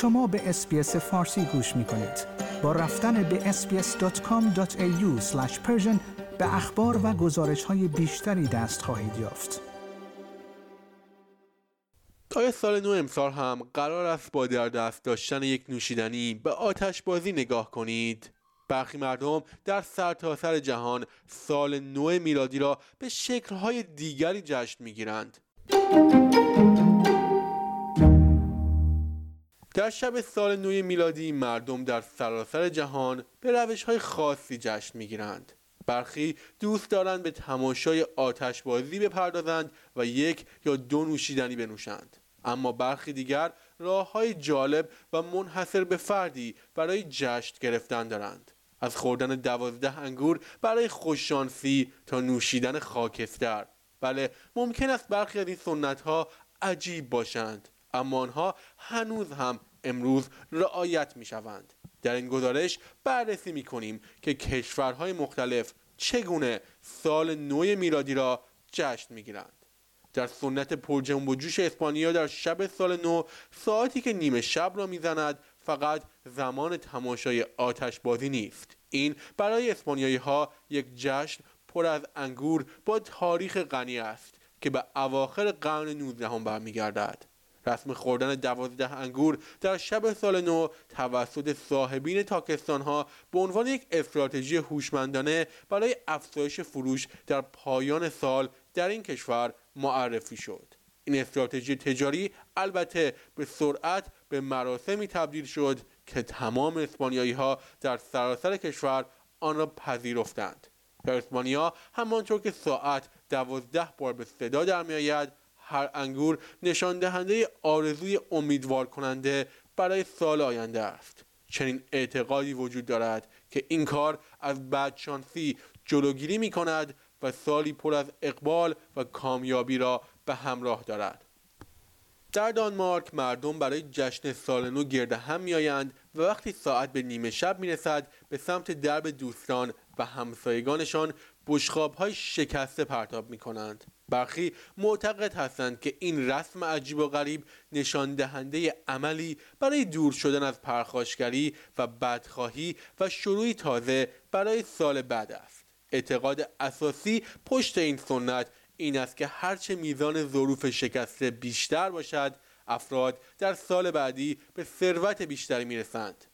شما به اسپیس فارسی گوش می کنید. با رفتن به sbs.com.au به اخبار و گزارش های بیشتری دست خواهید یافت. تا سال نو امسال هم قرار است با در دست داشتن یک نوشیدنی به آتش بازی نگاه کنید برخی مردم در سرتاسر سر جهان سال نو میلادی را به شکلهای دیگری جشن می‌گیرند در شب سال نو میلادی مردم در سراسر جهان به روش های خاصی جشن می‌گیرند. برخی دوست دارند به تماشای آتش بازی بپردازند و یک یا دو نوشیدنی بنوشند. اما برخی دیگر راه های جالب و منحصر به فردی برای جشن گرفتن دارند. از خوردن دوازده انگور برای خوششانسی تا نوشیدن خاکستر. بله ممکن است برخی از این سنت ها عجیب باشند. اما آنها هنوز هم امروز رعایت می شوند در این گزارش بررسی می کنیم که کشورهای مختلف چگونه سال نو میلادی را جشن می گیرند در سنت پرجنب و جوش اسپانیا در شب سال نو ساعتی که نیمه شب را می‌زند فقط زمان تماشای آتش بازی نیست. این برای اسپانیایی ها یک جشن پر از انگور با تاریخ غنی است که به اواخر قرن 19 هم برمیگردد. رسم خوردن دوازده انگور در شب سال نو توسط صاحبین تاکستان ها به عنوان یک استراتژی هوشمندانه برای افزایش فروش در پایان سال در این کشور معرفی شد. این استراتژی تجاری البته به سرعت به مراسمی تبدیل شد که تمام اسپانیایی ها در سراسر کشور آن را پذیرفتند. در اسپانیا همانطور که ساعت دوازده بار به صدا در میآید هر انگور نشان دهنده آرزوی امیدوار کننده برای سال آینده است چنین اعتقادی وجود دارد که این کار از بدشانسی جلوگیری می کند و سالی پر از اقبال و کامیابی را به همراه دارد در دانمارک مردم برای جشن سال نو گرد هم میآیند و وقتی ساعت به نیمه شب می‌رسد به سمت درب دوستان و همسایگانشان بشخاب های شکسته پرتاب می کنند. برخی معتقد هستند که این رسم عجیب و غریب نشان دهنده عملی برای دور شدن از پرخاشگری و بدخواهی و شروعی تازه برای سال بعد است. اعتقاد اساسی پشت این سنت این است که هرچه میزان ظروف شکسته بیشتر باشد افراد در سال بعدی به ثروت بیشتری می‌رسند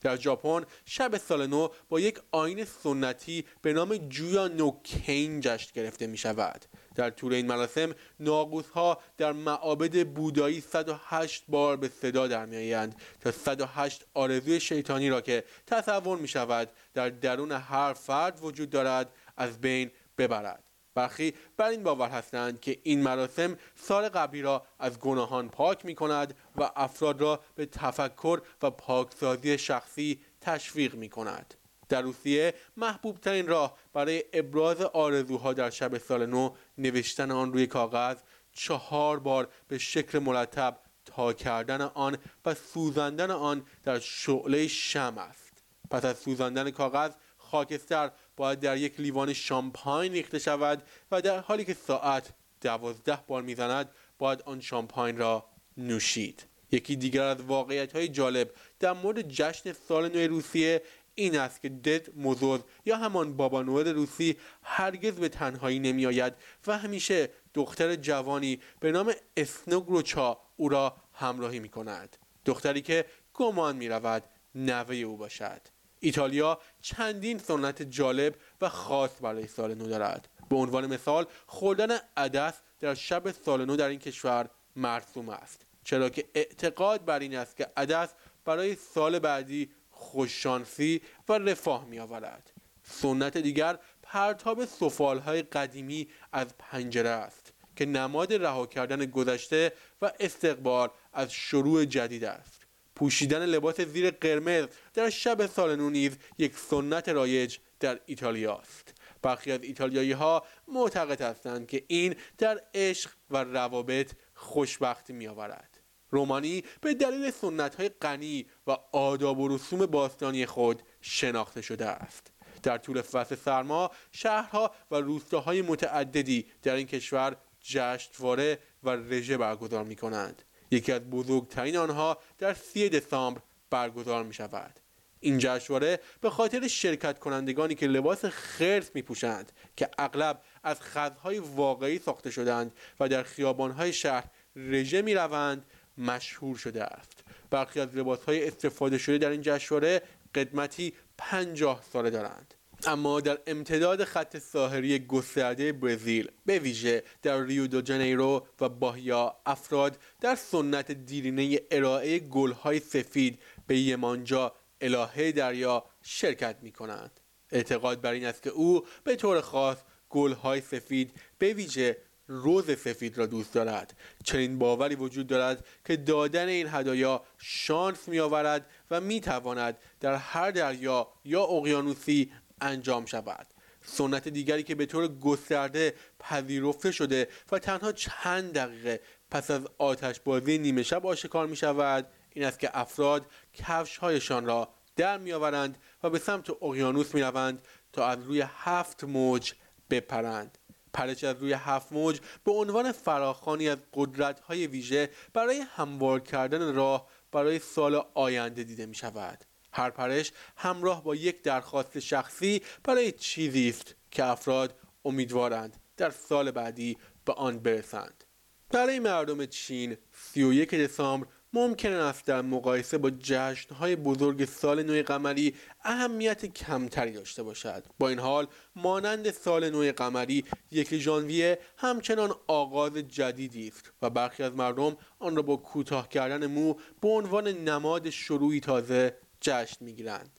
در ژاپن شب سال نو با یک آین سنتی به نام جویا نوکین جشن گرفته می شود در طول این مراسم ناقوس ها در معابد بودایی 108 بار به صدا در میآیند تا 108 آرزوی شیطانی را که تصور می شود در درون هر فرد وجود دارد از بین ببرد برخی بر این باور هستند که این مراسم سال قبلی را از گناهان پاک می کند و افراد را به تفکر و پاکسازی شخصی تشویق می کند. در روسیه محبوب ترین راه برای ابراز آرزوها در شب سال نو نوشتن آن روی کاغذ چهار بار به شکل مرتب تا کردن آن و سوزاندن آن در شعله شم است. پس از سوزاندن کاغذ خاکستر باید در یک لیوان شامپاین ریخته شود و در حالی که ساعت دوازده بار می‌زند باید آن شامپاین را نوشید. یکی دیگر از واقعیت های جالب در مورد جشن سال نو روسیه این است که دد موزوز یا همان بابا نوئل روسی هرگز به تنهایی نمی آید و همیشه دختر جوانی به نام اسنوگروچا او را همراهی می کند دختری که گمان می رود نوه او باشد. ایتالیا چندین سنت جالب و خاص برای سال نو دارد. به عنوان مثال خوردن عدس در شب سال نو در این کشور مرسوم است. چرا که اعتقاد بر این است که عدس برای سال بعدی خوششانسی و رفاه می آورد سنت دیگر پرتاب های قدیمی از پنجره است که نماد رها کردن گذشته و استقبال از شروع جدید است. پوشیدن لباس زیر قرمز در شب سال نیز یک سنت رایج در ایتالیا است. برخی از ایتالیایی ها معتقد هستند که این در عشق و روابط خوشبختی می آورد رومانی به دلیل سنت های غنی و آداب و رسوم باستانی خود شناخته شده است در طول فصل سرما شهرها و روستاهای متعددی در این کشور جشنواره و رژه برگزار می کنند یکی از بزرگترین آنها در سی دسامبر برگزار می شود. این جشنواره به خاطر شرکت کنندگانی که لباس خرس می پوشند که اغلب از خزهای واقعی ساخته شدند و در خیابانهای شهر رژه می روند مشهور شده است. برخی از لباسهای استفاده شده در این جشنواره قدمتی پنجاه ساله دارند. اما در امتداد خط ساحلی گسترده برزیل به ویژه در ریو دو جنیرو و باهیا افراد در سنت دیرینه ارائه گلهای سفید به یمانجا الهه دریا شرکت می کنند. اعتقاد بر این است که او به طور خاص گلهای سفید به ویژه روز سفید را دوست دارد. چنین باوری وجود دارد که دادن این هدایا شانس می آورد و می تواند در هر دریا یا اقیانوسی انجام شود. سنت دیگری که به طور گسترده پذیرفته شده و تنها چند دقیقه پس از آتش بازی نیمه شب آشکار می شود این است که افراد کفش هایشان را در می آورند و به سمت اقیانوس می روند تا از روی هفت موج بپرند. پرش از روی هفت موج به عنوان فراخانی از قدرت های ویژه برای هموار کردن راه برای سال آینده دیده می شود هر پرش همراه با یک درخواست شخصی برای چیزی است که افراد امیدوارند در سال بعدی به آن برسند. برای مردم چین 31 دسامبر ممکن است در مقایسه با جشنهای بزرگ سال نو قمری اهمیت کمتری داشته باشد. با این حال مانند سال نو قمری یک ژانویه همچنان آغاز جدیدی است و برخی از مردم آن را با کوتاه کردن مو به عنوان نماد شروعی تازه جشن می‌گیرند.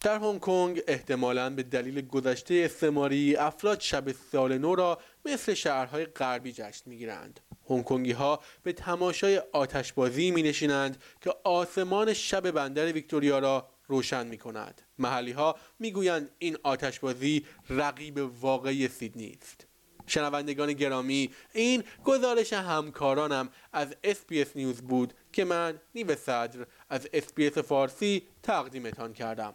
در هنگ کنگ احتمالا به دلیل گذشته استعماری افراد شب سال نو را مثل شهرهای غربی جشن می‌گیرند هنگکنگی ها به تماشای آتشبازی می نشینند که آسمان شب بندر ویکتوریا را روشن می کند. محلی ها می گویند این آتشبازی رقیب واقعی سیدنی است. شنوندگان گرامی این گزارش همکارانم از SBS News بود که من نیو صدر از SBS فارسی تقدیمتان کردم